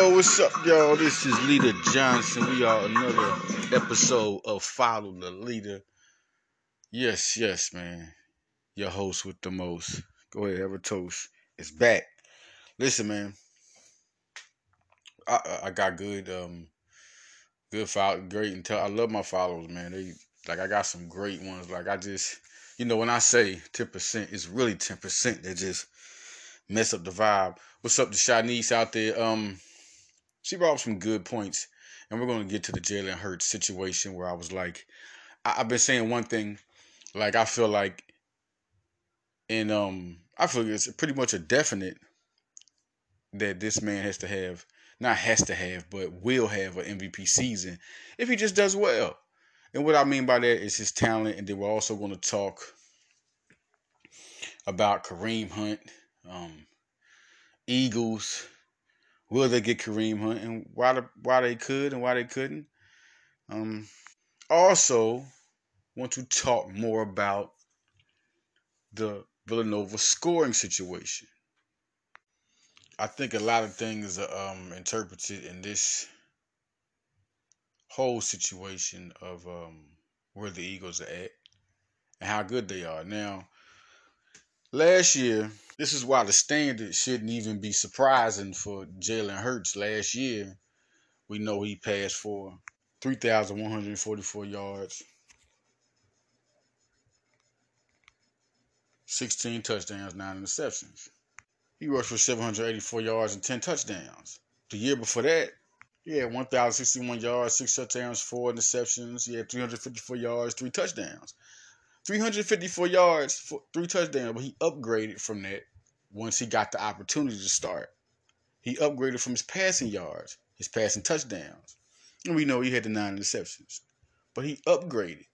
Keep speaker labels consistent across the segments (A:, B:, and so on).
A: What's up, y'all? This is Leader Johnson. We are another episode of Follow the Leader. Yes, yes, man. Your host with the most. Go ahead, have a toast. It's back. Listen, man. I I got good um good follow great and I love my followers, man. They like I got some great ones. Like I just you know when I say ten percent, it's really ten percent that just mess up the vibe. What's up to Shanice out there? Um, she brought up some good points, and we're gonna get to the Jalen Hurts situation where I was like, I, have been saying one thing, like I feel like, and um, I feel it's pretty much a definite that this man has to have, not has to have, but will have an MVP season if he just does well. And what I mean by that is his talent, and then we're also going to talk about Kareem Hunt um, Eagles, will they get Kareem Hunt, and why the, why they could and why they couldn't. Um, also, want to talk more about the Villanova scoring situation. I think a lot of things are um, interpreted in this whole situation of um, where the Eagles are at and how good they are. Now, last year, this is why the standard shouldn't even be surprising for Jalen Hurts. Last year, we know he passed for 3,144 yards, 16 touchdowns, 9 interceptions. He rushed for 784 yards and 10 touchdowns. The year before that, he had 1,061 yards, 6 touchdowns, 4 interceptions. He had 354 yards, 3 touchdowns. 354 yards, three touchdowns, but he upgraded from that once he got the opportunity to start. He upgraded from his passing yards, his passing touchdowns. And we know he had the nine interceptions. But he upgraded.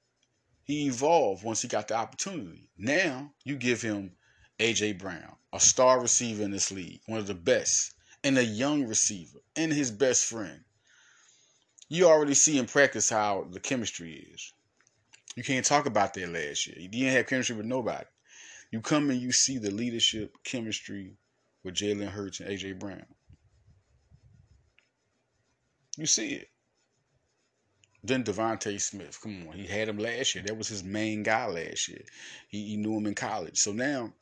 A: He evolved once he got the opportunity. Now you give him AJ Brown, a star receiver in this league, one of the best, and a young receiver, and his best friend. You already see in practice how the chemistry is. You can't talk about that last year. You didn't have chemistry with nobody. You come and you see the leadership chemistry with Jalen Hurts and AJ Brown. You see it. Then DeVonta Smith, come on, he had him last year. That was his main guy last year. He, he knew him in college. So now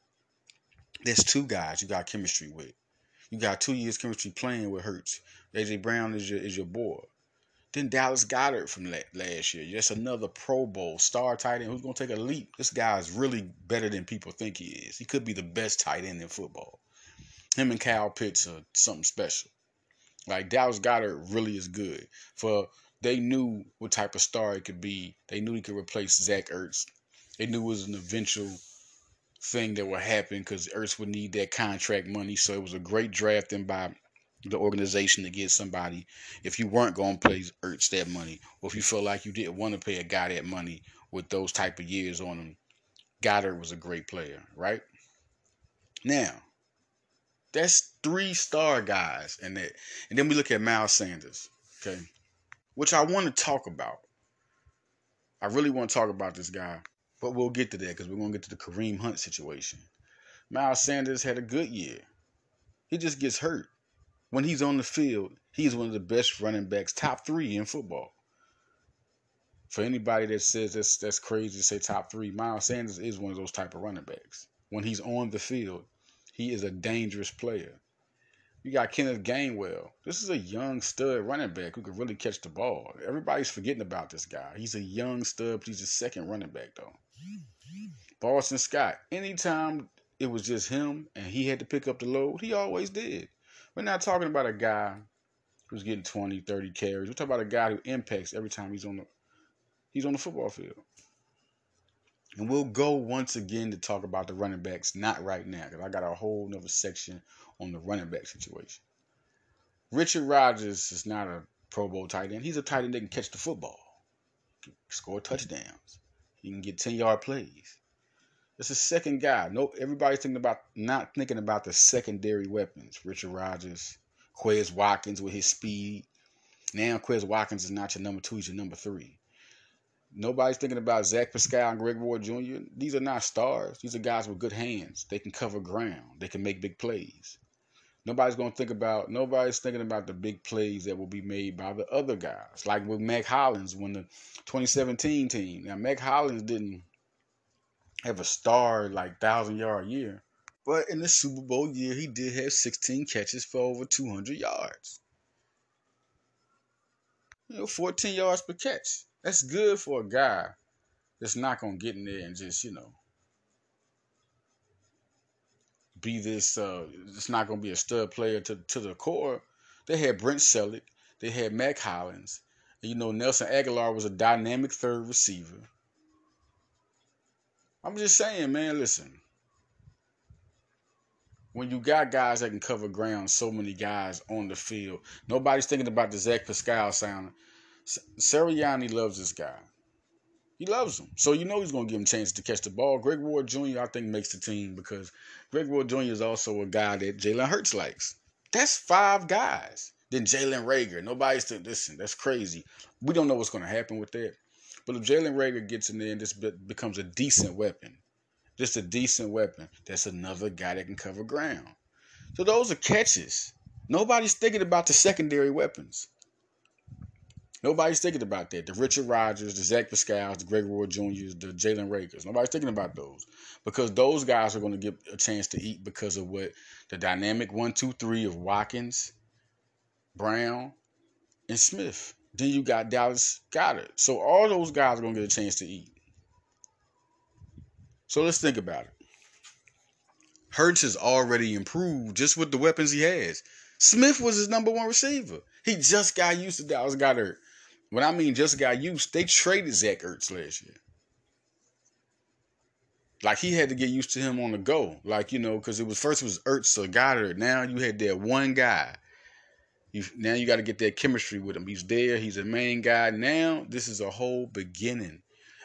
A: there's two guys you got chemistry with. You got two years chemistry playing with Hurts. AJ Brown is your is your boy. Then Dallas Goedert from last year. That's another Pro Bowl star tight end who's going to take a leap. This guy is really better than people think he is. He could be the best tight end in football. Him and Kyle Pitts are something special. Like Dallas Goedert really is good. For they knew what type of star it could be. They knew he could replace Zach Ertz. They knew it was an eventual thing that would happen because Ertz would need that contract money. So it was a great drafting by the organization to get somebody if you weren't going to pay Ertz that money, or if you felt like you didn't want to pay a guy that money with those type of years on him. Goedert was a great player, right? Now, that's three star guys and that. And then we look at Miles Sanders, okay? Which I want to talk about. I really want to talk about this guy, but we'll get to that because we're going to get to the Kareem Hunt situation. Miles Sanders had a good year. He just gets hurt when he's on the field, he's one of the best running backs, top three in football. For anybody that says that's that's crazy to say top three, Miles Sanders is one of those type of running backs. When he's on the field, he is a dangerous player. You got Kenneth Gainwell. This is a young stud running back who could really catch the ball. Everybody's forgetting about this guy. He's a young stud, but he's a second running back though. Boston Scott. Anytime it was just him and he had to pick up the load, he always did. We're not talking about a guy who's getting 20, 30 carries. We're talking about a guy who impacts every time he's on the he's on the football field. And we'll go once again to talk about the running backs, not right now, because I got a whole nother section on the running back situation. Richard Rodgers is not a Pro Bowl tight end. He's a tight end that can catch the football, score touchdowns. He can get 10 yard plays. It's a second guy. No, everybody's thinking about not thinking about the secondary weapons. Richard Rodgers, Quez Watkins with his speed. Now Quez Watkins is not your number two; he's your number three. Nobody's thinking about Zach Pascal and Greg Ward Jr. These are not stars. These are guys with good hands. They can cover ground. They can make big plays. Nobody's gonna think about nobody's thinking about the big plays that will be made by the other guys. Like with Mack Hollins when the 2017 team. Now Mack Hollins didn't have a star like thousand yard year. But in the Super Bowl year, he did have 16 catches for over 200 yards. You know, 14 yards per catch. That's good for a guy that's not gonna get in there and just, you know, be this. Uh, it's not to be a stud player to to the core. They had Brent Celek, they had Mack Hollins, you know Nelson Agholor was a dynamic third receiver. I'm just saying, man. Listen, when you got guys that can cover ground, so many guys on the field, nobody's thinking about the Zach Pascal sound. Sirianni loves this guy. He loves him. So you know he's going to give him a chance to catch the ball. Greg Ward Jr., I think, makes the team because Greg Ward Jr. is also a guy that Jalen Hurts likes. That's five guys. Then Jalen Reagor. Nobody's to listen. That's crazy. We don't know what's going to happen with that. But if Jalen Reagor gets in there and this becomes a decent weapon, just a decent weapon, that's another guy that can cover ground. So those are catches. Nobody's thinking about the secondary weapons. Nobody's thinking about that. The Richard Rodgers, the Zach Pascals, the Greg Ward Jr.'s, the Jalen Reagors. Nobody's thinking about those because those guys are going to get a chance to eat because of what the dynamic one, two, three of Watkins, Brown, and Smith. Then you got Dallas Goedert. So all those guys are going to get a chance to eat. So let's think about it. Hurts has already improved just with the weapons he has. Smith was his number one receiver. He just got used to Dallas Goedert. When I mean just got used, they traded Zach Ertz last year. Like he had to get used to him on the go. Like, you know, because it was first it was Ertz or Goedert. Now you had that one guy. You now you got to get that chemistry with him. He's there, he's a main guy. Now this is a whole beginning.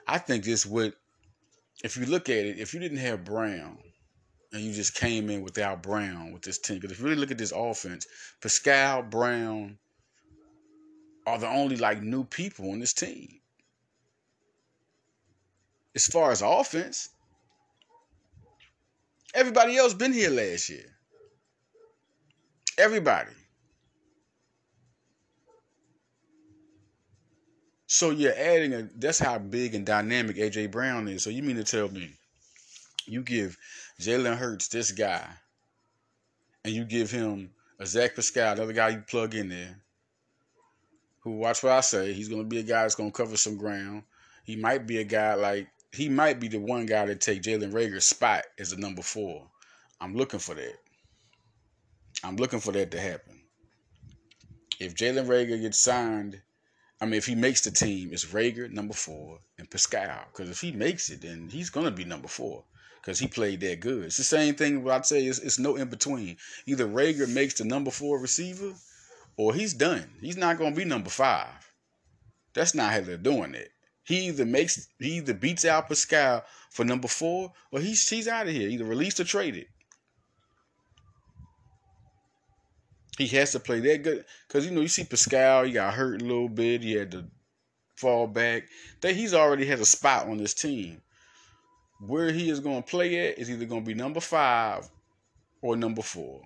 A: I think this would if you look at it, if you didn't have Brown and you just came in without Brown with this team, because if you really look at this offense, Pascal, Brown, are the only like new people on this team. As far as offense, everybody else been here last year. Everybody. So you're adding a that's how big and dynamic AJ Brown is. So you mean to tell me you give Jalen Hurts this guy and you give him a Zach Pascal, another guy you plug in there, who watch what I say. He's gonna be a guy that's gonna cover some ground. He might be a guy like he might be the one guy to take Jalen Reagor's spot as a number four. I'm looking for that. I'm looking for that to happen. If Jalen Reagor gets signed, I mean, if he makes the team, it's Reagor number four and Pascal. Because if he makes it, then he's gonna be number four because he played that good. It's the same thing. What I'd say is it's no in between. Either Reagor makes the number four receiver, or he's done. He's not to be number five. That's not how they're doing it. He either makes he either beats out Pascal for number four, or he's he's out of here. Either released or traded. He has to play that good because you know you see Pascal. He got hurt a little bit. He had to fall back. That he's already had a spot on this team. Where he is going to play at is either going to be number five or number four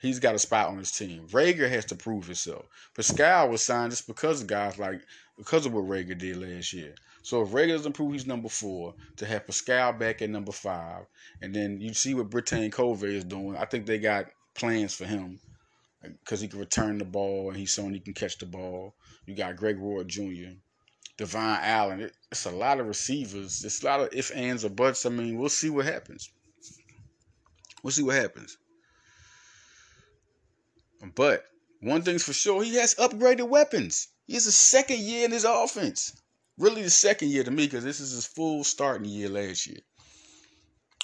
A: he's got a spot on his team. Reagor has to prove himself. Pascal was signed just because of guys like because of what Reagor did last year. So if Reagor doesn't prove he's number four, to have Pascal back at number five, and then you see what Brittain Covey is doing. I think they got plans for him because he can return the ball and he's shown he can catch the ball. You got Greg Ward Jr., Devon Allen. It's a lot of receivers. It's a lot of if, ands, or buts. I mean, we'll see what happens. We'll see what happens. But one thing's for sure, he has upgraded weapons. He has a second year in his offense. Really, the second year to me, because this is his full starting year last year.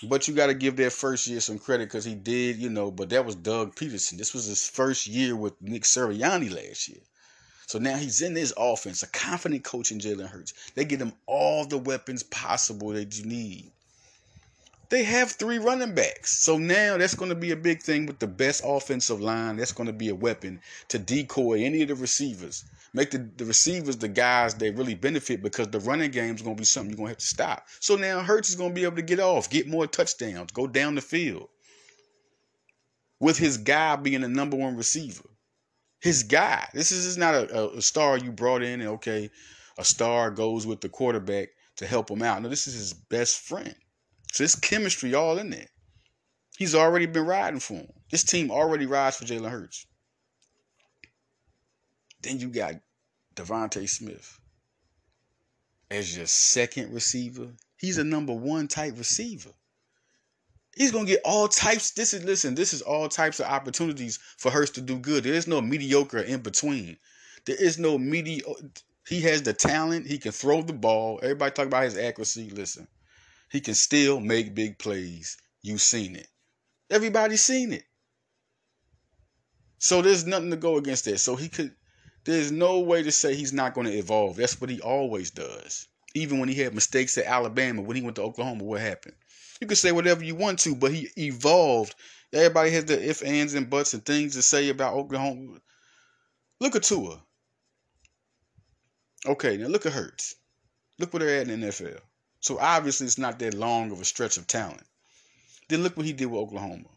A: But you got to give that first year some credit because he did, you know. But that was Doug Pederson. This was his first year with Nick Sirianni last year. So now he's in this offense, a confident coach in Jalen Hurts. They get him all the weapons possible that you need they have three running backs. So now that's going to be a big thing with the best offensive line. That's going to be a weapon to decoy any of the receivers. Make the, the receivers the guys that really benefit because the running game is going to be something you're going to have to stop. So now Hurts is going to be able to get off, get more touchdowns, go down the field. with his guy being the number one receiver. His guy. This is, this is not a, a, star you brought in and okay, a star goes with the quarterback to help him out. No, this is his best friend. So it's chemistry all in there. He's already been riding for him. This team already rides for Jalen Hurts. Then you got DeVonta Smith as your second receiver. He's a number one type receiver. He's gonna get all types. This is listen. This is all types of opportunities for Hurts to do good. There is no mediocre in between. There is no mediocre. He has the talent. He can throw the ball. Everybody talk about his accuracy. Listen, he can still make big plays. You've seen it. Everybody's seen it. So there's nothing to go against that. So he could. There's no way to say he's not going to evolve. That's what he always does. Even when he had mistakes at Alabama, when he went to Oklahoma, what happened? You can say whatever you want to, but he evolved. Everybody has the if, ands, and buts and things to say about Oklahoma. Look at Tua. Okay, now look at Hurts. Look where they're at in the NFL. So obviously it's not that long of a stretch of talent. Then look what he did with Oklahoma.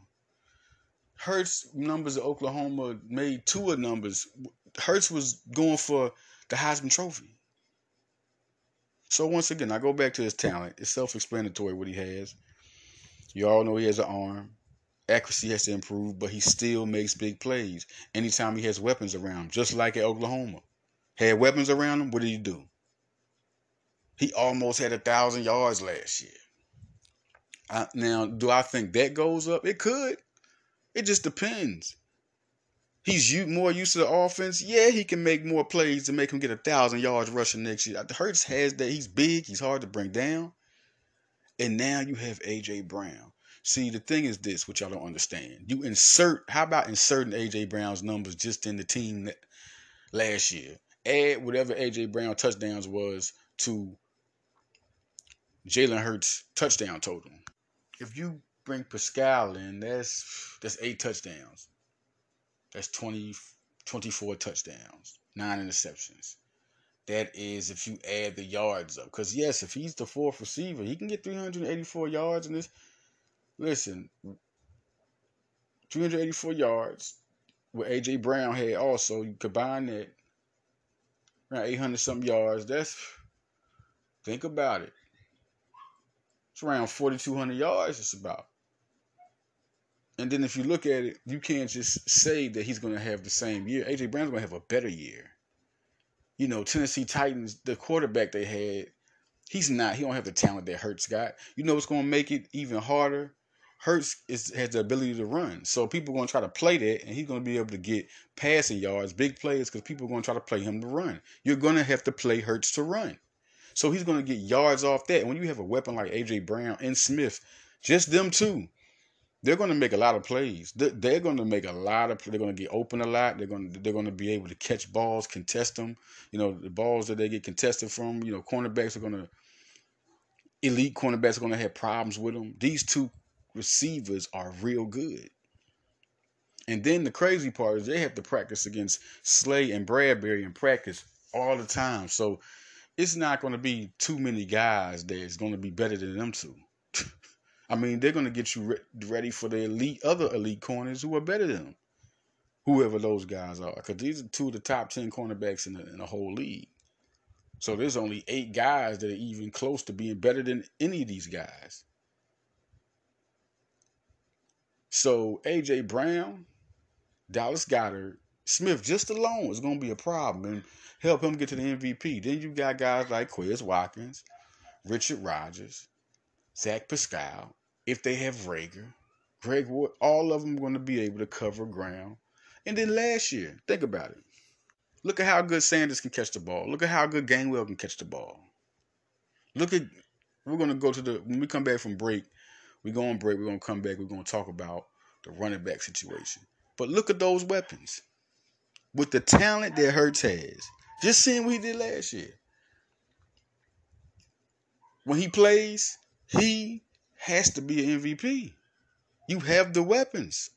A: Hurts numbers at Oklahoma made Tua numbers. Hurts was going for the Heisman Trophy. So once again, I go back to his talent. It's self-explanatory what he has. You all know he has an arm. Accuracy has to improve, but he still makes big plays anytime he has weapons around, just like at Oklahoma had weapons around him, what did he do? He almost had a thousand yards last year. I, now, do I think that goes up? It could. It just depends. He's more used to the offense. Yeah, he can make more plays to make him get a thousand yards rushing next year. Hurts has that. He's big. He's hard to bring down. And now you have AJ Brown. See, the thing is this, which y'all don't understand. You insert. How about inserting AJ Brown's numbers just in the team last year? add whatever AJ Brown touchdowns was to Jalen Hurts touchdown total. If you bring Pascal in, that's that's eight touchdowns. That's 20, 24 touchdowns, nine interceptions. That is if you add the yards up. Because yes, if he's the fourth receiver, he can get 384 yards in this. Listen, 384 yards with AJ Brown had also. You combine that around 800 something yards. That's, think about it. It's around 4,200 yards, it's about. And then if you look at it, you can't just say that he's going to have the same year. AJ Brown's going to have a better year. You know, Tennessee Titans, the quarterback they had, he's not. He don't have the talent that Hurts got. You know what's going to make it even harder? Hurts is, has the ability to run. So people are going to try to play that, and he's going to be able to get passing yards, big plays, because people are going to try to play him to run. You're going to have to play Hurts to run. So he's going to get yards off that. And when you have a weapon like A.J. Brown and Smith, just them two, they're going to make a lot of plays. They're going to make a lot of. They're going to get open a lot. They're going to they're going to be able to catch balls, contest them. You know the balls that they get contested from. You know cornerbacks are going to elite cornerbacks are going to have problems with them. These two receivers are real good. And then the crazy part is they have to practice against Slay and Bradberry and practice all the time. So it's not going to be too many guys that's going to be better than them two. I mean, they're going to get you re- ready for the elite, other elite corners who are better than them, whoever those guys are. Because these are two of the top 10 cornerbacks in the, in the whole league. So there's only eight guys that are even close to being better than any of these guys. So AJ Brown, Dallas Goedert, Smith just alone is going to be a problem and help him get to the MVP. Then you got guys like Quez Watkins, Richard Rodgers, Zach Pascal. If they have Reagor, Greg Ward, all of them are going to be able to cover ground. And then last year, think about it. Look at how good Sanders can catch the ball. Look at how good Gainwell can catch the ball. Look at we're going to go to the when we come back from break we go on break. We're gonna come back. We're gonna talk about the running back situation. But look at those weapons. With the talent that Hurts has. Just seeing what he did last year. When he plays, he has to be an MVP. You have the weapons.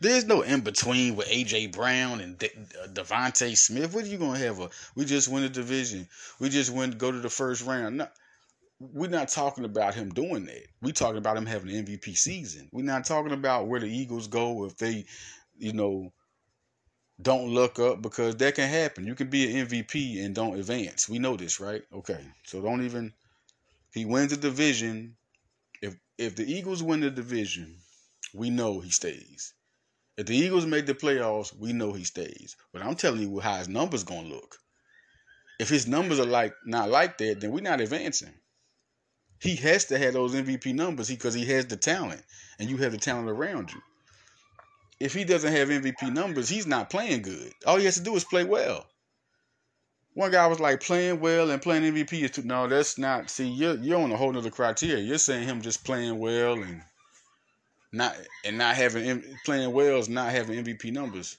A: There's no in between with AJ Brown and De- uh, Smith. What are you gonna have? A we just win the division. We just went go to the first round. No, we're not talking about him doing that. We're talking about him having an MVP season. We're not talking about where the Eagles go if they, you know, don't look up because that can happen. You can be an MVP and don't advance. We know this, right? Okay. So don't even he wins the division. If if the Eagles win the division, we know he stays. If the Eagles make the playoffs, we know he stays. But I'm telling you how his numbers gonna look. If his numbers are like not like that, then we're not advancing. He has to have those MVP numbers because he has the talent, and you have the talent around you. If he doesn't have MVP numbers, he's not playing good. All he has to do is play well. One guy was like playing well and playing MVP is too. No, that's not. See, you're you're on a whole nother criteria. You're saying him just playing well and not and not having playing well is not having MVP numbers.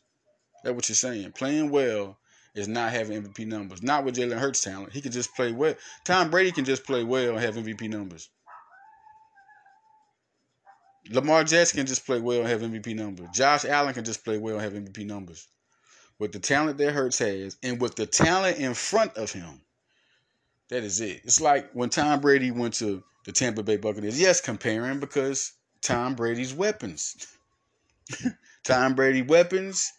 A: That's what you're saying. Playing well is not having MVP numbers. Not with Jalen Hurts' talent. He can just play well. Tom Brady can just play well and have MVP numbers. Lamar Jackson can just play well and have MVP numbers. Josh Allen can just play well and have MVP numbers. With the talent that Hurts has, and with the talent in front of him, that is it. It's like when Tom Brady went to the Tampa Bay Buccaneers. Yes, comparing because Tom Brady's weapons. Tom Brady weapons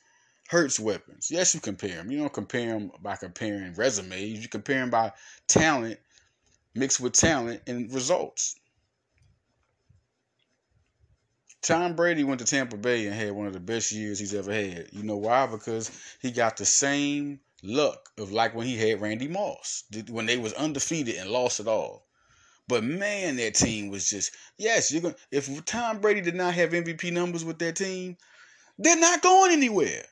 A: Hurts weapons. Yes, you compare them. You don't compare them by comparing resumes. You compare them by talent mixed with talent and results. Tom Brady went to Tampa Bay and had one of the best years he's ever had. You know why? Because he got the same luck of like when he had Randy Moss, when they was undefeated and lost it all. But man, that team was just yes. You're gonna if Tom Brady did not have MVP numbers with that team, they're not going anywhere.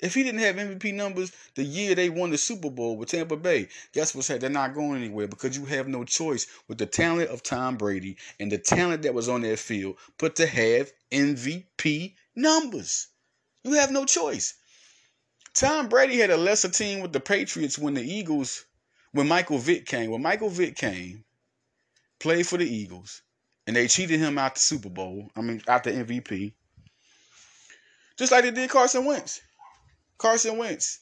A: If he didn't have MVP numbers the year they won the Super Bowl with Tampa Bay, guess that? They're not going anywhere because you have no choice with the talent of Tom Brady and the talent that was on that field, but to have MVP numbers. You have no choice. Tom Brady had a lesser team with the Patriots when the Eagles, when Michael Vick came. When Michael Vick came, played for the Eagles, and they cheated him out the Super Bowl. I mean, out the MVP. Just like they did Carson Wentz. Carson Wentz.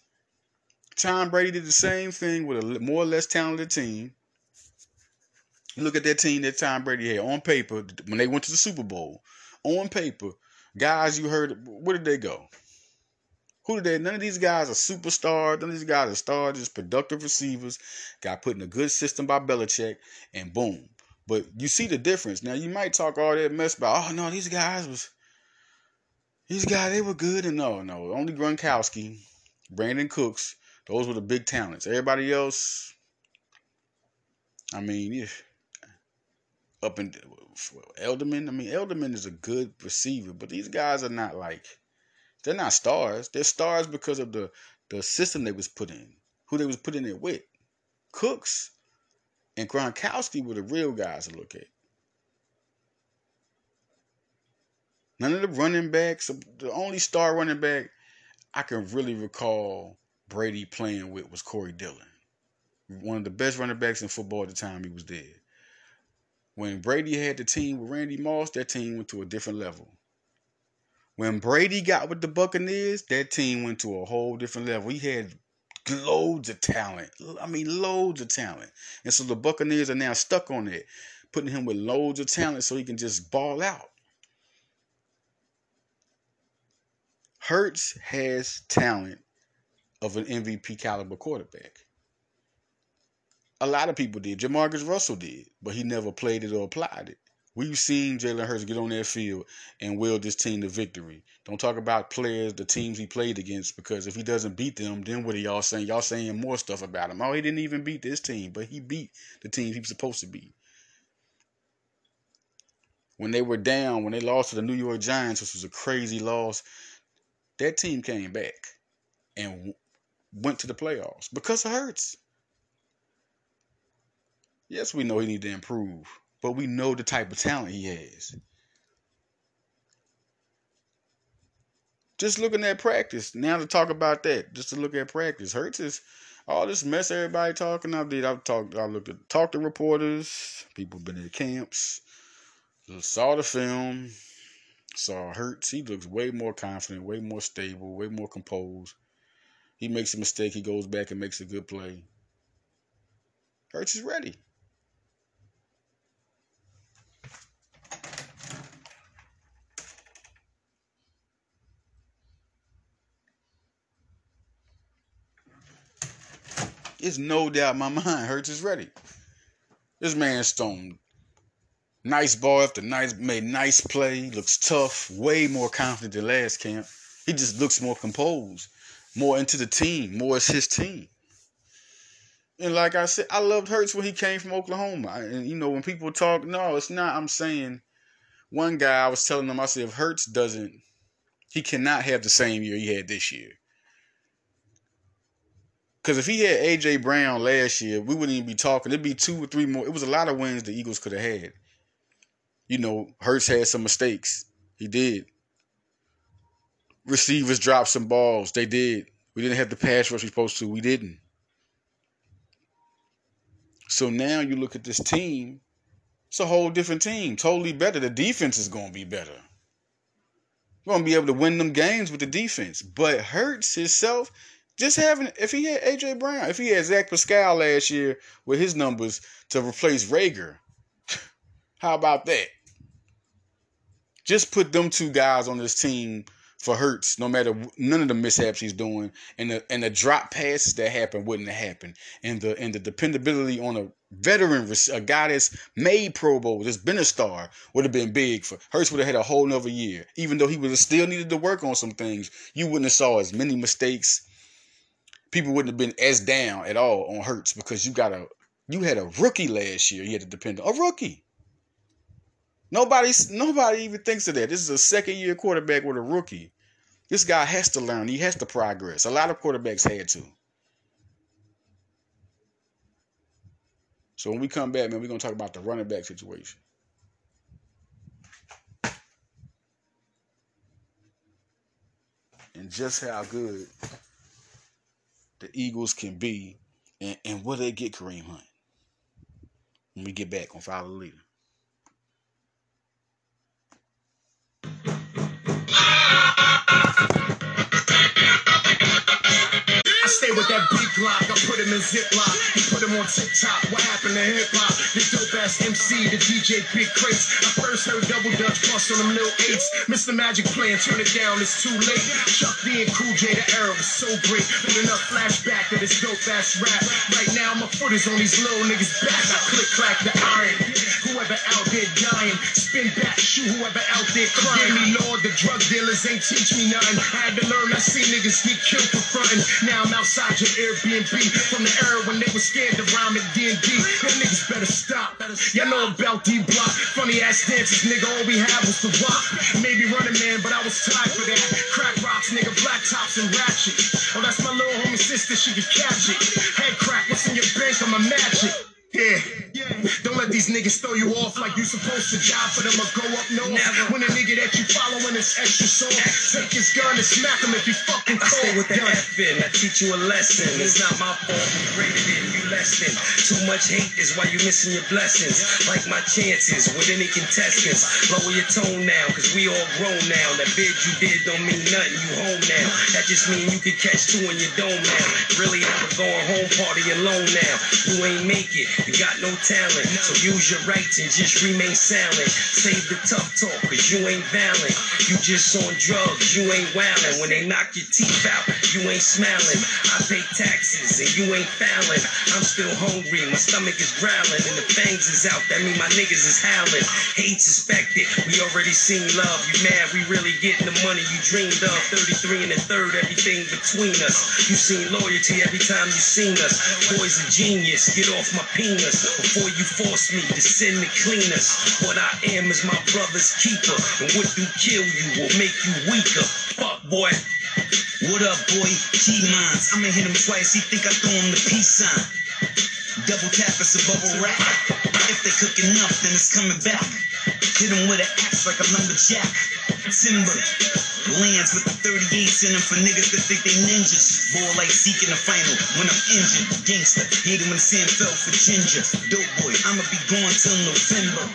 A: Tom Brady did the same thing with a more or less talented team. Look at that team that Tom Brady had on paper when they went to the Super Bowl. On paper, guys you heard, where did they go? Who did they? None of these guys are superstars. None of these guys are stars, just productive receivers. Got put in a good system by Belichick, and boom. But you see the difference. Now you might talk all that mess about, oh no, these guys was these guys, they were good, and no, no, only Gronkowski, Brandin Cooks, those were the big talents. Everybody else, I mean, up in Edelman. I mean, Edelman is a good receiver, but these guys are not like they're not stars. They're stars because of the the system they was put in, who they was put in it with. Cooks and Gronkowski were the real guys to look at. None of the running backs. The only star running back I can really recall Brady playing with was Corey Dillon. One of the best running backs in football at the time he was dead. When Brady had the team with Randy Moss, that team went to a different level. When Brady got with the Buccaneers, that team went to a whole different level. He had loads of talent. I mean, loads of talent. And so the Buccaneers are now stuck on it, putting him with loads of talent so he can just ball out. Hurts has talent of an MVP caliber quarterback. A lot of people did. Jamarcus Russell did, but he never played it or applied it. We've seen Jalen Hurts get on that field and will this team to victory. Don't talk about players, the teams he played against, because if he doesn't beat them, then what are y'all saying? Y'all saying more stuff about him. Oh, he didn't even beat this team, but he beat the team he was supposed to beat. When they were down, when they lost to the New York Giants, which was a crazy loss, that team came back and went to the playoffs because of Hurts. Yes, we know he need to improve, but we know the type of talent he has. Just looking at practice. Now to talk about that, just to look at practice. Hurts is all this mess everybody talking. I did. I've talked. I looked at talked to reporters. People been in the camps. Saw the film. Saw Hurts. He looks way more confident, way more stable, way more composed. He makes a mistake, he goes back and makes a good play. Hurts is ready. It's no doubt in my mind. Hurts is ready. This man Stone, nice ball after nice, made nice play, looks tough, way more confident than last camp. He just looks more composed, more into the team, more as his team. And like I said, I loved Hurts when he came from Oklahoma. And you know, when people talk, no, it's not. I'm saying one guy I was telling them, I said, if Hurts doesn't, he cannot have the same year he had this year. Because if he had AJ Brown last year, we wouldn't even be talking. It'd be two or three more. It was a lot of wins the Eagles could have had. You know, Hurts had some mistakes. He did. Receivers dropped some balls. They did. We didn't have the pass rush we supposed to. We didn't. So now you look at this team. It's a whole different team. Totally better. The defense is going to be better. We're going to be able to win them games with the defense. But Hurts himself just having if he had AJ Brown, if he had Zach Pascal last year with his numbers to replace Reagor, how about that? Just put them two guys on this team for Hurts, no matter none of the mishaps he's doing, and the and the drop passes that happen wouldn't have happened, and the and the dependability on a veteran, a guy that's made Pro Bowl, that's been a star, would have been big for Hurts. Would have had a whole nother year, even though he would have still needed to work on some things. You wouldn't have saw as many mistakes people wouldn't have been as down at all on Hurts because you got a you had a rookie last year. You had to depend on a rookie. Nobody nobody even thinks of that. This is a second year quarterback with a rookie. This guy has to learn. He has to progress. A lot of quarterbacks had to. So when we come back, man, we're gonna talk about the running back situation. And just how good the Eagles can be and, and will they get Kareem Hunt? When we get back on the Leader.
B: Stay with that big Glock. I put him in Ziploc. He put him on TikTok. What happened to hip hop? The dope ass MC, the DJ Big Crates. I first heard Double Dutch bust on them little eights. Mr. Magic playing, turn it down, it's too late. Chuck D and Cool J, the era was so great. But enough flashback to this dope ass rap. Right now, my foot is on these little niggas' back. I click clack the iron. Whoever out there dying, spin back, shoot whoever out there crying. Forgive me, Lord, the drug dealers ain't teach me nothing. Had to learn, I see niggas get killed for frontin'. Now I'm out outside your Airbnb from the era when they were scared to rhyme at D&D. Them niggas better stop. Y'all know about D-Block. Funny ass dances, nigga. All we had was the rock. Maybe running man, but I was tired for that. Crack rocks, nigga. Black tops and ratchet. Oh, that's my little homie sister. She can catch it. Niggas throw you off like you supposed to job for them or go up north. Never. When a nigga that you following is extra soft, take his gun and smack him if he fucking cold. I stay with the F in, I teach you a lesson. It's not my fault you graded it, you less than. Too much hate is why you missing your blessings. Like my chances with any contestants. Lower your tone now, cause we all grown now. That bid you did don't mean nothing, you home now. That just mean you can catch two in your dome now. Really have a going home party alone now. You ain't make it. You got no talent, so use your rights and just remain silent. Save the tough talk, cause you ain't valid. You just on drugs, you ain't wildin'. When they knock your teeth out, you ain't smiling. I pay taxes and you ain't fouling. I'm still hungry, my stomach is growling, and the fangs is out. That mean my niggas is howling. Hate suspected, we already seen love. You mad, we really getting the money you dreamed of. 33 and a third, everything between us. You seen loyalty every time you seen us. Boy's a genius, get off my penis before you force me to send the cleaners. What I am is my brother's keeper, and what do kill you will make you weaker. Fuck, boy.
C: What up, boy? G-Mines. I'ma hit him twice. He think I throw him the peace sign. Double tap, it's a bubble wrap. If they cook enough, then it's coming back. Hit him with an axe like a lumberjack. Timber. Lands with the 38s in them for niggas that think they ninjas. Ball like Zeke seeking the final when I'm injured. Gangster, hate him when Sam fell for ginger. Dope boy, I'ma be gone till November.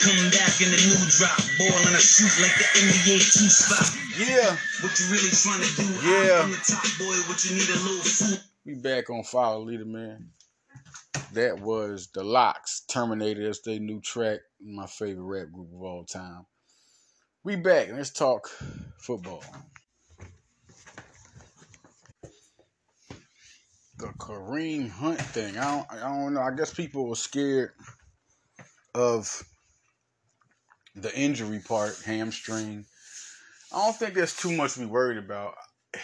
C: Come back in the new drop, ball and I shoot like the NBA two spot.
A: Yeah.
C: What you really trying to do?
A: Yeah.
C: I'm the top boy, what you need a little food.
A: We back on Fire Leader, man. That was the LOX, Terminator. As their new track. My favorite rap group of all time. We back. Let's talk football. The Kareem Hunt thing. I don't. I don't know. I guess people were scared of the injury part, hamstring. I don't think there's too much to be worried about.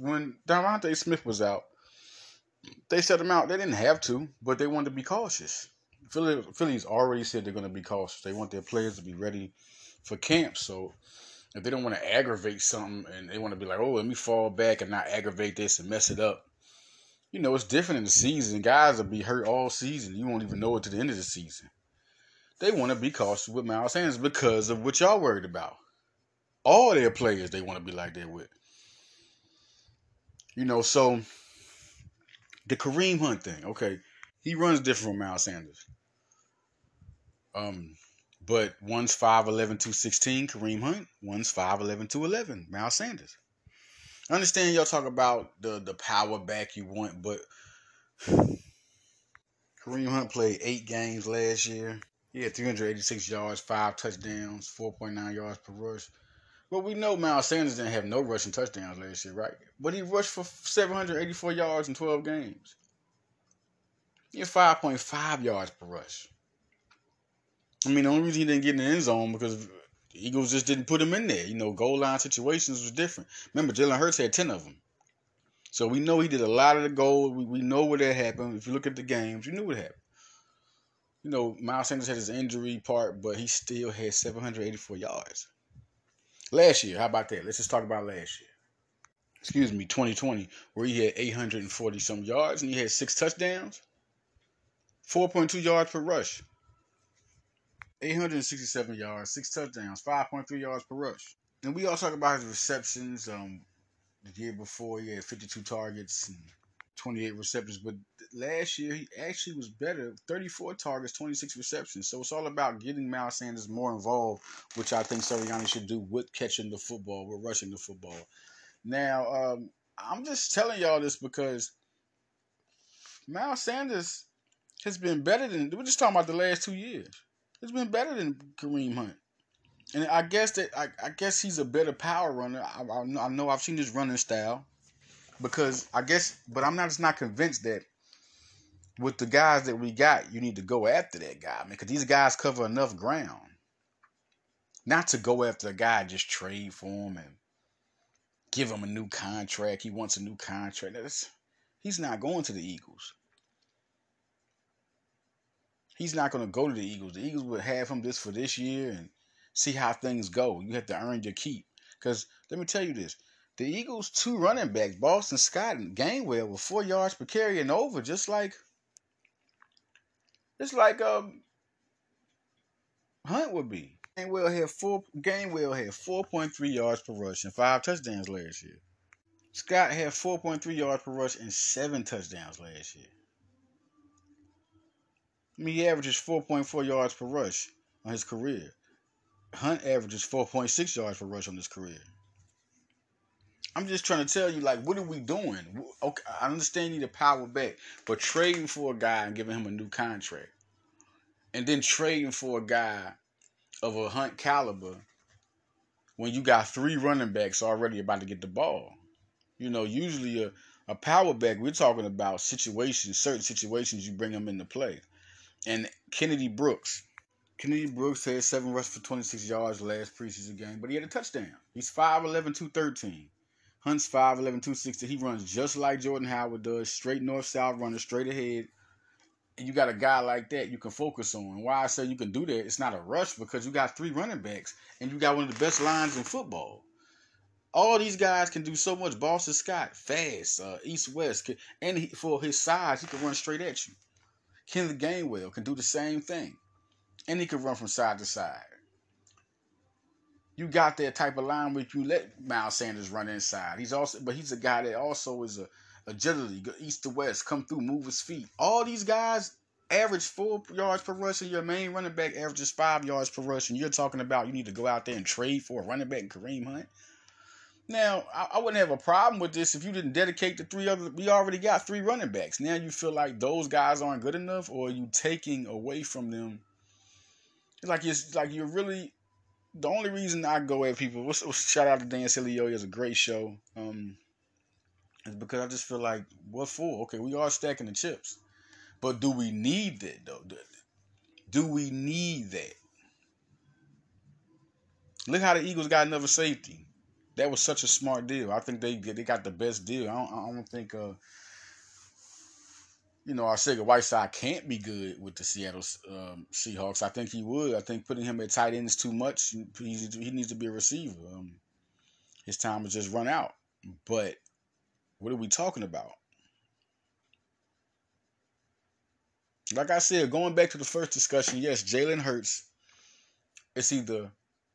A: When DeVonta Smith was out, they set them out. They didn't have to, but they wanted to be cautious. Philly, Philly's already said they're going to be cautious. They want their players to be ready for camp. So if they don't want to aggravate something and they want to be like, oh, let me fall back and not aggravate this and mess it up, you know, it's different in the season. Guys will be hurt all season. You won't even know it to the end of the season. They want to be cautious with Miles Sanders because of what y'all worried about. All their players they want to be like that with. You know, so the Kareem Hunt thing, okay, he runs different from Miles Sanders. Um, but one's 5'11, 216, Kareem Hunt. One's 5'11, 211, Miles Sanders. I understand y'all talk about the, the power back you want, but Kareem Hunt played eight games last year. He had 386 yards, five touchdowns, 4.9 yards per rush. Well, we know Miles Sanders didn't have no rushing touchdowns last year, right? But he rushed for 784 yards in 12 games. He had 5.5 yards per rush. I mean, the only reason he didn't get in the end zone because the Eagles just didn't put him in there. You know, goal line situations was different. Remember, Jalen Hurts had 10 of them. So we know he did a lot of the goal. We, we know what that happened. If you look at the games, you knew what happened. You know, Miles Sanders had his injury part, but he still had 784 yards. Last year, how about that? Let's just talk about last year. Excuse me, 2020, where he had 840 some yards and he had six touchdowns, 4.2 yards per rush. 867 yards, six touchdowns, 5.3 yards per rush. And we all talk about his receptions. Um, the year before, he had 52 targets and 28 receptions, but last year he actually was better 34 targets, 26 receptions. So it's all about getting Miles Sanders more involved, which I think Sirianni should do with catching the football, with rushing the football. Now, um, I'm just telling y'all this because Miles Sanders has been better than, we're just talking about the last two years. It's been better than Kareem Hunt. And I guess that I, I guess he's a better power runner. I, I, I know I've seen his running style because I guess, but I'm not just not convinced that with the guys that we got, you need to go after that guy, man, because these guys cover enough ground. Not to go after a guy just trade for him and give him a new contract. He wants a new contract. That's, he's not going to the Eagles. He's not going to go to the Eagles. The Eagles would have him this for this year and see how things go. You have to earn your keep. Because let me tell you this the Eagles' two running backs, Boston Scott and Gainwell, were four yards per carry and over, just like just like um Hunt would be. Gainwell had four Gainwell had four point three yards per rush and five touchdowns last year. Scott had four point three yards per rush and seven touchdowns last year. I mean, he averages 4.4 yards per rush on his career. Hunt averages 4.6 yards per rush on his career. I'm just trying to tell you, like, what are we doing? Okay, I understand you need a power back, but trading for a guy and giving him a new contract, and then trading for a guy of a Hunt caliber when you got three running backs already about to get the ball. You know, usually a, a power back, we're talking about situations, certain situations you bring them into play. And Kennedy Brooks, Kennedy Brooks had seven rushes for 26 yards last preseason game, but he had a touchdown. He's 5'11, 213. Hunt's 5'11, 260. He runs just like Jordan Howard does, straight north south runner, straight ahead. And you got a guy like that you can focus on. Why I say you can do that, it's not a rush because you got three running backs and you got one of the best lines in football. All these guys can do so much. Boston Scott, fast, uh, east west, and he, for his size, he can run straight at you. Kenneth Gainwell can do the same thing, and he can run from side to side you got that type of line where you let Miles Sanders run inside. He's also, but he's a guy that also is a agility, east to west, come through, move his feet. All these guys average four yards per rush, and your main running back averages five yards per rush, and you're talking about you need to go out there and trade for a running back, Kareem Hunt. Now, I, wouldn't have a problem with this if you didn't dedicate the three other. We already got three running backs. Now you feel like those guys aren't good enough, or you taking away from them? It's like it's like you're really. The only reason I go at people, what's, what's, shout out to Dan Sileo, it's a great show. Um, is because I just feel like what for? Okay, we are stacking the chips, but do we need that though? Do we need that? Look how the Eagles got another safety that was such a smart deal. I think they they got the best deal. I don't, I don't think uh, you know our Arcega Whiteside can't be good with the Seattle um, Seahawks. I think he would. I think putting him at tight end is too much. He, he needs to be a receiver. Um, his time has just run out. But what are we talking about? Like I said, going back to the first discussion, yes, Jalen Hurts. It's either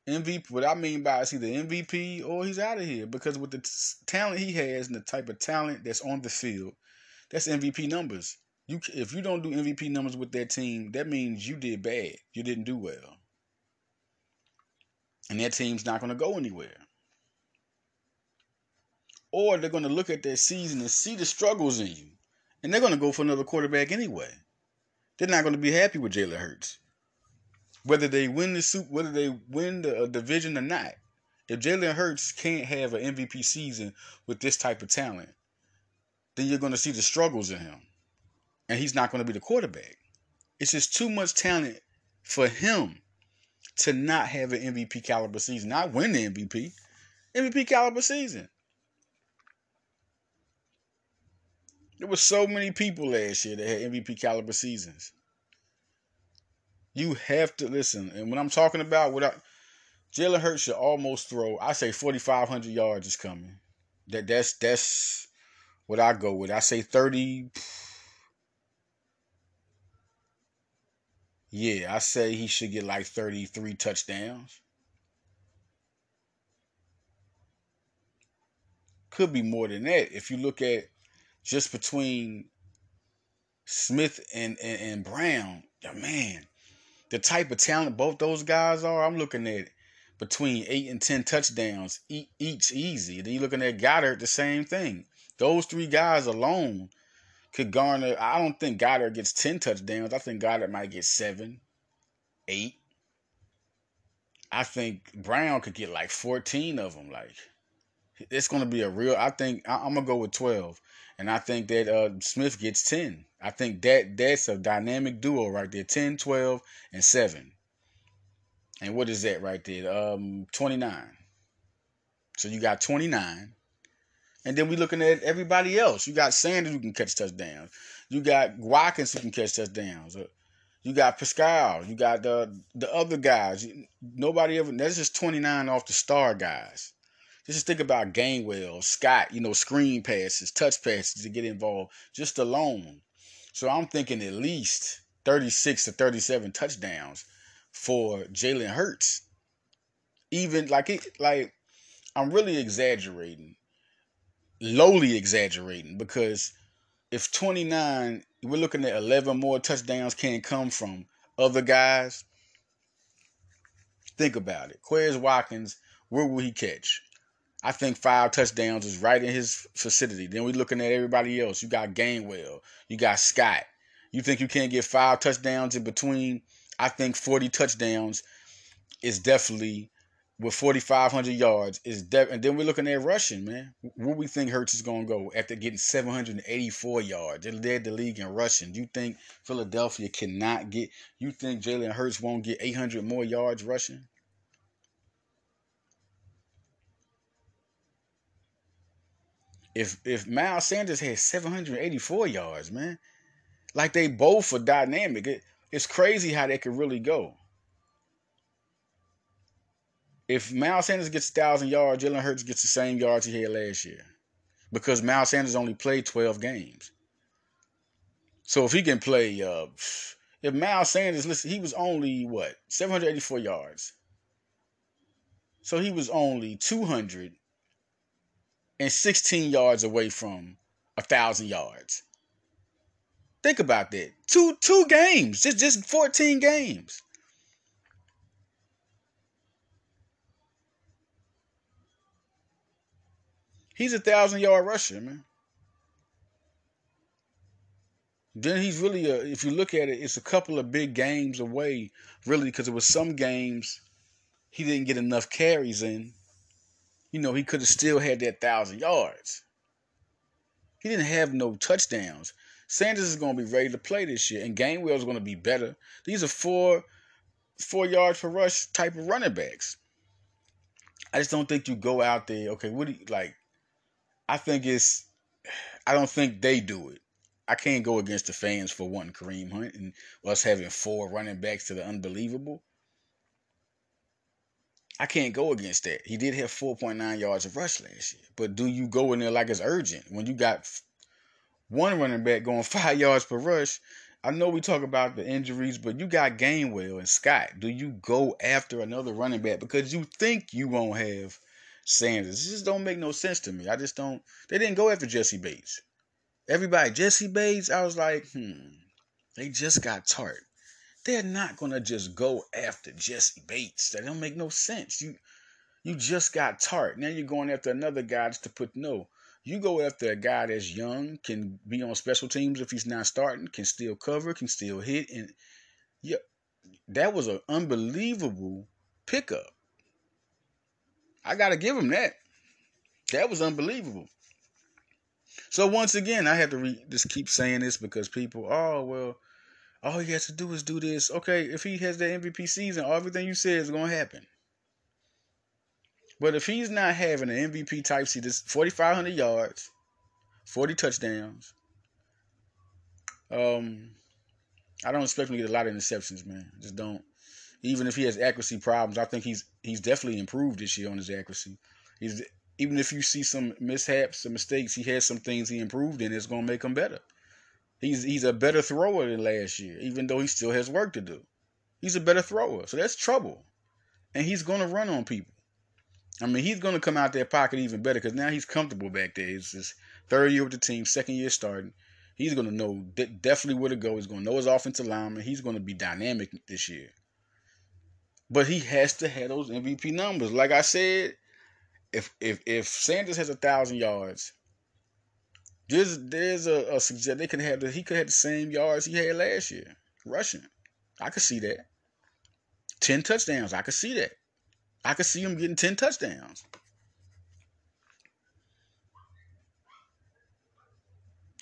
A: MVP. What I mean by it's either MVP or he's out of here because with the t- talent he has and the type of talent that's on the field, that's MVP numbers. You if you don't do MVP numbers with that team, that means you did bad. You didn't do well, and that team's not going to go anywhere. Or they're going to look at that season and see the struggles in you, and they're going to go for another quarterback anyway. They're not going to be happy with Jalen Hurts whether they win the soup, whether they win the division or not. If Jalen Hurts can't have an MVP season with this type of talent, then you're going to see the struggles in him, and he's not going to be the quarterback. It's just too much talent for him to not have an MVP caliber season, not win the MVP, MVP caliber season. There were so many people last year that had MVP caliber seasons. You have to listen. And when I'm talking about what I, Jalen Hurts should almost throw, I say 4,500 yards is coming. That that's that's what I go with. I say 30. Yeah, I say he should get like 33 touchdowns. Could be more than that if you look at just between Smith and, and, and Brown. Man, the type of talent both those guys are, I'm looking at between eight and ten touchdowns each easy. Then you're looking at Goedert, the same thing. Those three guys alone could garner. I don't think Goedert gets ten touchdowns. I think Goedert might get seven, eight. I think Brown could get like 14 of them. Like it's going to be a real. I think I, am gonna go with 12, and I think that uh, Smith gets 10. I think that that's a dynamic duo right there 10, 12, and 7. And what is that right there? Um, 29. So you got 29. And then we looking at everybody else. You got Sanders who can catch touchdowns. You got Watkins who can catch touchdowns. Uh, you got Pascal. You got the the other guys. Nobody ever. That's just 29 off the star guys. Just think about Gainwell, Scott, you know, screen passes, touch passes to get involved just alone. So I'm thinking at least 36 to 37 touchdowns for Jalen Hurts. Even like it, like I'm really exaggerating, lowly exaggerating because if 29, we're looking at 11 more touchdowns can come from other guys. Think about it. Quez Watkins, where will he catch? I think five touchdowns is right in his facility. Then we're looking at everybody else. You got Gainwell. You got Scott. You think you can't get five touchdowns in between? I think 40 touchdowns is definitely with 4,500 yards is de- and then we're looking at rushing, man. Where we think Hurts is gonna go after getting 784 yards? They led the league in rushing. Do you think Philadelphia cannot get? You think Jalen Hurts won't get 800 more yards rushing? if if Miles Sanders had 784 yards, man, like they both are dynamic. It, it's crazy how they could really go. If Miles Sanders gets a thousand yards, Jalen Hurts gets the same yards he had last year, because Miles Sanders only played 12 games. So if he can play, uh, if Miles Sanders, listen, he was only what 784 yards. So he was only two hundred and sixteen yards away from a thousand yards. Think about that. Two two games, just just 14 games. He's a thousand yard rusher, man. Then he's really a. If you look at it, it's a couple of big games away, really, because it was some games he didn't get enough carries in. You know, he could have still had that thousand yards. He didn't have no touchdowns. Sanders is going to be ready to play this year, and Gainwell is going to be better. These are four four yards per rush type of running backs. I just don't think you go out there. Okay, what do you like? I think it's. I don't think they do it. I can't go against the fans for wanting Kareem Hunt and us having four running backs to the unbelievable. I can't go against that. He did have 4.9 yards of rush last year. But do you go in there like it's urgent when you got one running back going five yards per rush? I know we talk about the injuries, but you got Gainwell and Scott. Do you go after another running back because you think you won't have Sanders? This just don't make no sense to me. I just don't. They didn't go after Jessie Bates. Everybody, Jessie Bates, I was like, hmm, they just got tart. They're not gonna just go after Jessie Bates. That don't make no sense. You you just got tart. Now you're going after another guy just to put no. You go after a guy that's young, can be on special teams if he's not starting, can still cover, can still hit, and yeah, that was an unbelievable pickup. I gotta give him that. That was unbelievable. So once again, I have to re- just keep saying this because people, oh well, all he has to do is do this. Okay, if he has that MVP season, everything you said is gonna happen. But if he's not having an MVP type season, 4,500 yards, 40 touchdowns, um, I don't expect him to get a lot of interceptions, man. Just don't. Even if he has accuracy problems, I think he's he's definitely improved this year on his accuracy. He's even if you see some mishaps, some mistakes, he has some things he improved in. It's gonna make him better. He's he's a better thrower than last year, even though he still has work to do. He's a better thrower, so that's trouble, and he's gonna run on people. I mean, he's gonna come out their pocket even better because now he's comfortable back there. It's his third year with the team, second year starting. He's gonna know definitely where to go. He's gonna know his offensive lineman. He's gonna be dynamic this year. But he has to have those MVP numbers. Like I said, if if if Sanders has a thousand yards, there's there's a, a suggest they could have the, he could have the same yards he had last year rushing. I could see that. Ten touchdowns. I could see that. I could see him getting ten touchdowns.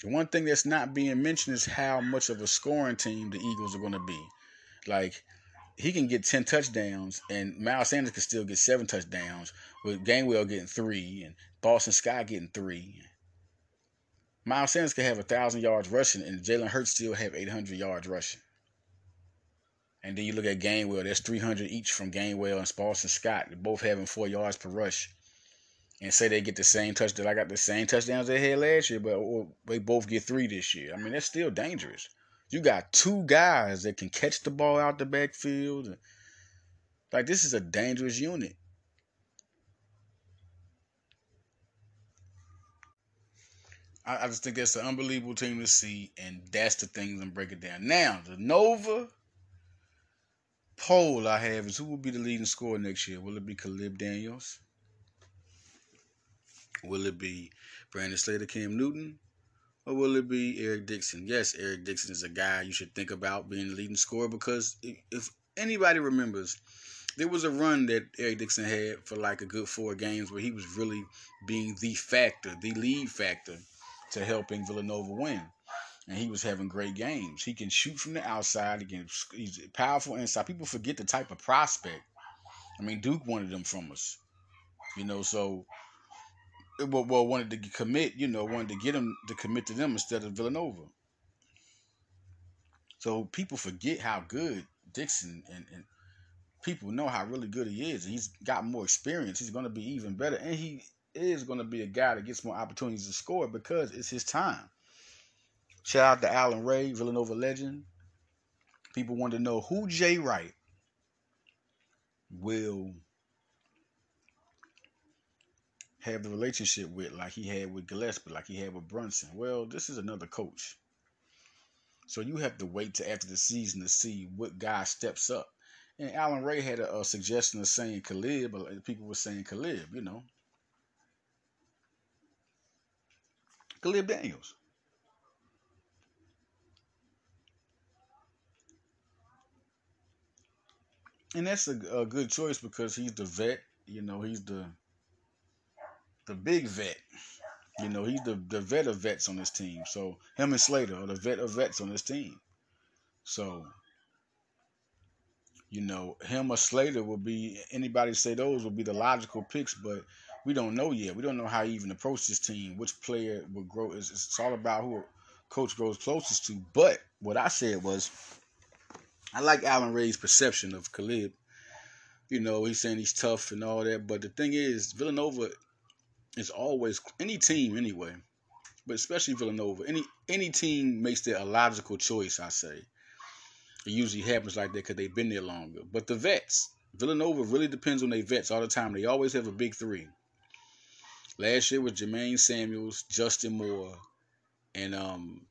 A: The one thing that's not being mentioned is how much of a scoring team the Eagles are going to be. Like he can get 10 touchdowns, and Miles Sanders can still get seven touchdowns, with Gainwell getting three, and Boston Scott getting three. Miles Sanders could have a thousand yards rushing, and Jalen Hurts still have 800 yards rushing. And then you look at Gainwell, there's 300 each from Gainwell and Boston Scott, They're both having four yards per rush. And say they get the same touchdown, I got the same touchdowns they had last year, but oh, they both get three this year. I mean, that's still dangerous. You got two guys that can catch the ball out the backfield. Like this is a dangerous unit. I, I just think that's an unbelievable team to see, and that's the things I'm breaking down. Now, the Nova poll I have is who will be the leading scorer next year? Will it be Caleb Daniels? Will it be Brandon Slater, Cam Newton? Or will it be Eric Dixon? Yes, Eric Dixon is a guy you should think about being the leading scorer because if anybody remembers, there was a run that Eric Dixon had for like a good four games where he was really being the factor, the lead factor to helping Villanova win. And he was having great games. He can shoot from the outside. He's powerful inside. People forget the type of prospect. I mean, Duke wanted them from us. You know, so well, well wanted to commit, you know, wanted to get him to commit to them instead of Villanova. So people forget how good Dixon and, and people know how really good he is. He's got more experience. He's going to be even better, and he is going to be a guy that gets more opportunities to score because it's his time. Shout out to Allan Ray, Villanova legend. People want to know who Jay Wright will have the relationship with like he had with Gillespie, like he had with Brunson. Well, this is another coach. So you have to wait to after the season to see what guy steps up. And Allan Ray had a, a suggestion of saying Caleb, but people were saying Caleb, you know. Caleb Daniels. And that's a, a good choice because he's the vet. You know, he's the the big vet. You know, he's the, the vet of vets on this team. So him and Slater are the vet of vets on this team. So, you know, him or Slater will be anybody say those will be the logical picks, but we don't know yet. We don't know how he even approach this team, which player will grow. It's, it's all about who coach grows closest to. But what I said was, I like Allan Ray's perception of Caleb. You know, he's saying he's tough and all that, but the thing is, Villanova is always any team anyway, but especially Villanova. Any any team makes their a logical choice. I say it usually happens like that because they've been there longer. But the vets, Villanova really depends on their vets all the time. They always have a big three. Last year was Jermaine Samuels, Justin Moore, and um,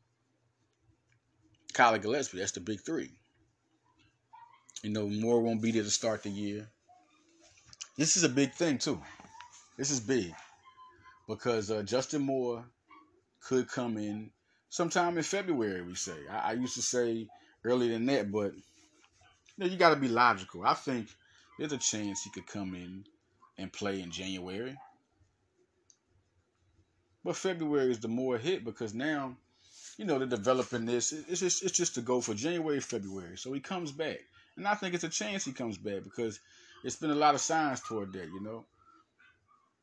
A: Kyler Gillespie. That's the big three. You know, Moore won't be there to start the year. This is a big thing too. This is big because uh, Justin Moore could come in sometime in February. We say I, I used to say earlier than that, but you, know, you got to be logical. I think there's a chance he could come in and play in January. But February is the more hit because now, you know, they're developing this. It's just it's just to go for January, February. So he comes back, and I think it's a chance he comes back because it's been a lot of signs toward that. You know,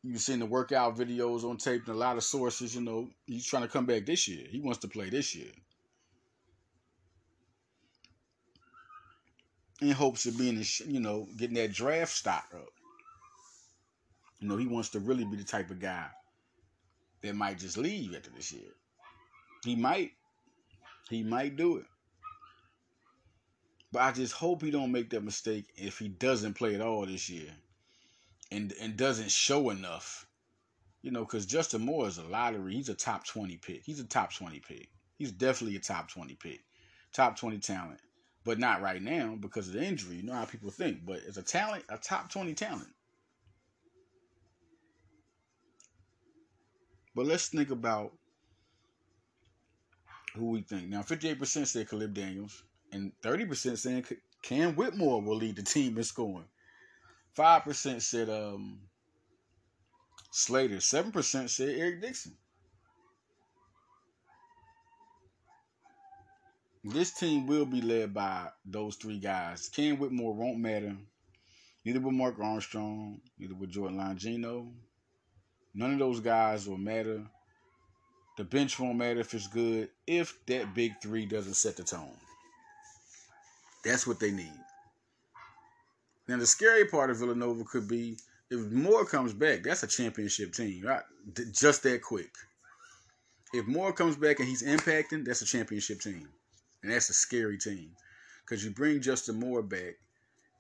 A: you've seen the workout videos on tape and a lot of sources. You know, he's trying to come back this year. He wants to play this year. In hopes of being, you know, getting that draft stock up. You know, he wants to really be the type of guy that might just leave after this year. He might. He might do it. But I just hope he don't make that mistake if he doesn't play at all this year and and doesn't show enough. You know, because Justin Moore is a lottery. He's a top 20 pick. He's a top 20 pick. He's definitely a top 20 pick. Top 20 talent. But not right now because of the injury. You know how people think. But as a talent, a top 20 talent. But let's think about who we think. Now, 58% say Caleb Daniels, and 30% saying Cam Whitmore will lead the team in scoring. 5% said um, Slater. 7% said Eric Dixon. This team will be led by those three guys. Cam Whitmore won't matter. Neither will Mark Armstrong. Neither will Jordan Longino. None of those guys will matter. The bench won't matter if it's good if that big three doesn't set the tone. That's what they need. Now the scary part of Villanova could be if Moore comes back, that's a championship team, right? Just that quick. If Moore comes back and he's impacting, that's a championship team, and that's a scary team because you bring Justin Moore back,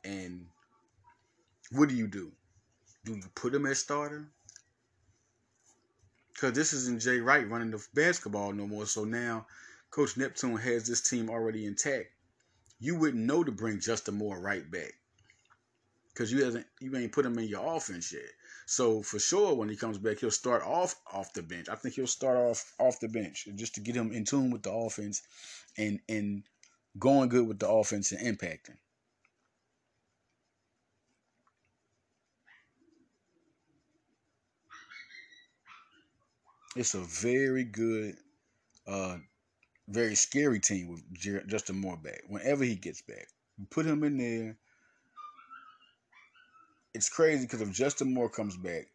A: and what do you do? Do you put him as starter? because this isn't Jay Wright running the basketball no more. So now Coach Neptune has this team already intact. You wouldn't know to bring Justin Moore right back because you haven't you ain't put him in your offense yet. So for sure, when he comes back, he'll start off off the bench. I think he'll start off off the bench just to get him in tune with the offense and and going good with the offense and impacting. It's a very good, uh, very scary team with Justin Moore back. Whenever he gets back, put him in there. It's crazy because if Justin Moore comes back,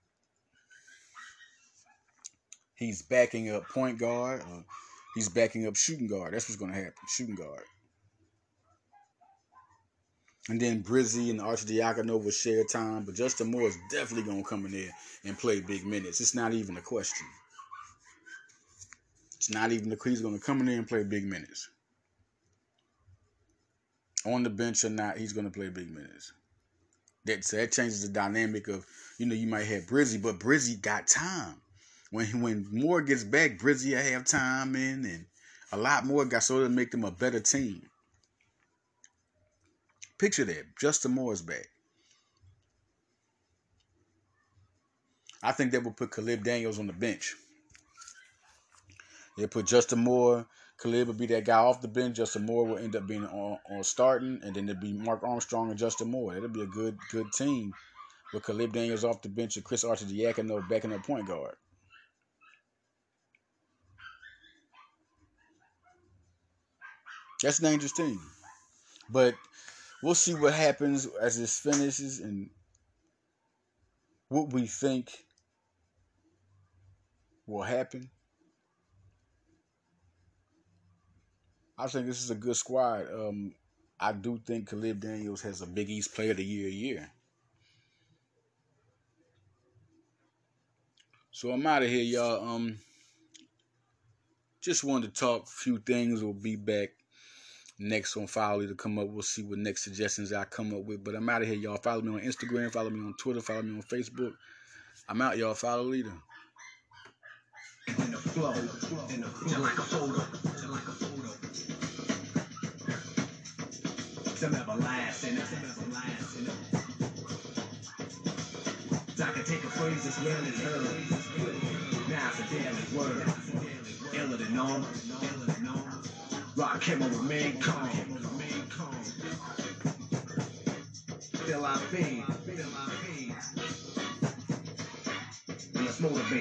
A: he's backing up point guard. He's backing up shooting guard. That's what's going to happen. Shooting guard. And then Brizzy and Archie Arcidiacono will share time, but Justin Moore is definitely going to come in there and play big minutes. It's not even a question. It's not even the he's going to come in there and play big minutes. On the bench or not, he's going to play big minutes. That so that changes the dynamic of you know you might have Brizzy, but Brizzy got time. When when Moore gets back, Brizzy will have time in, and a lot more guys, so it'll make them a better team. Picture that Justin Moore's back. I think that would put Caleb Daniels on the bench. They put Justin Moore. Khalid would be that guy off the bench. Justin Moore will end up being on, on starting, and then it'd be Mark Armstrong and Justin Moore. It'll be a good good team with Khalid Daniels off the bench and Chris Archer Arcidiacono backing up point guard. That's an dangerous team. But we'll see what happens as this finishes and what we think will happen. I think this is a good squad. Um, I do think Khalid Daniels has a Big East Player of the Year year. So I'm out of here, y'all. Um, just wanted to talk a few things. We'll be back next on Follow to come up. We'll see what next suggestions I come up with. But I'm out of here, y'all. Follow me on Instagram, follow me on Twitter, follow me on Facebook. I'm out, y'all. Follow leader.
D: Some everlasting. I can take a phrase that's rarely heard. Now it's a daily word. Iller than normal. Rock him with main calm. Feel our pain. Let's motivate.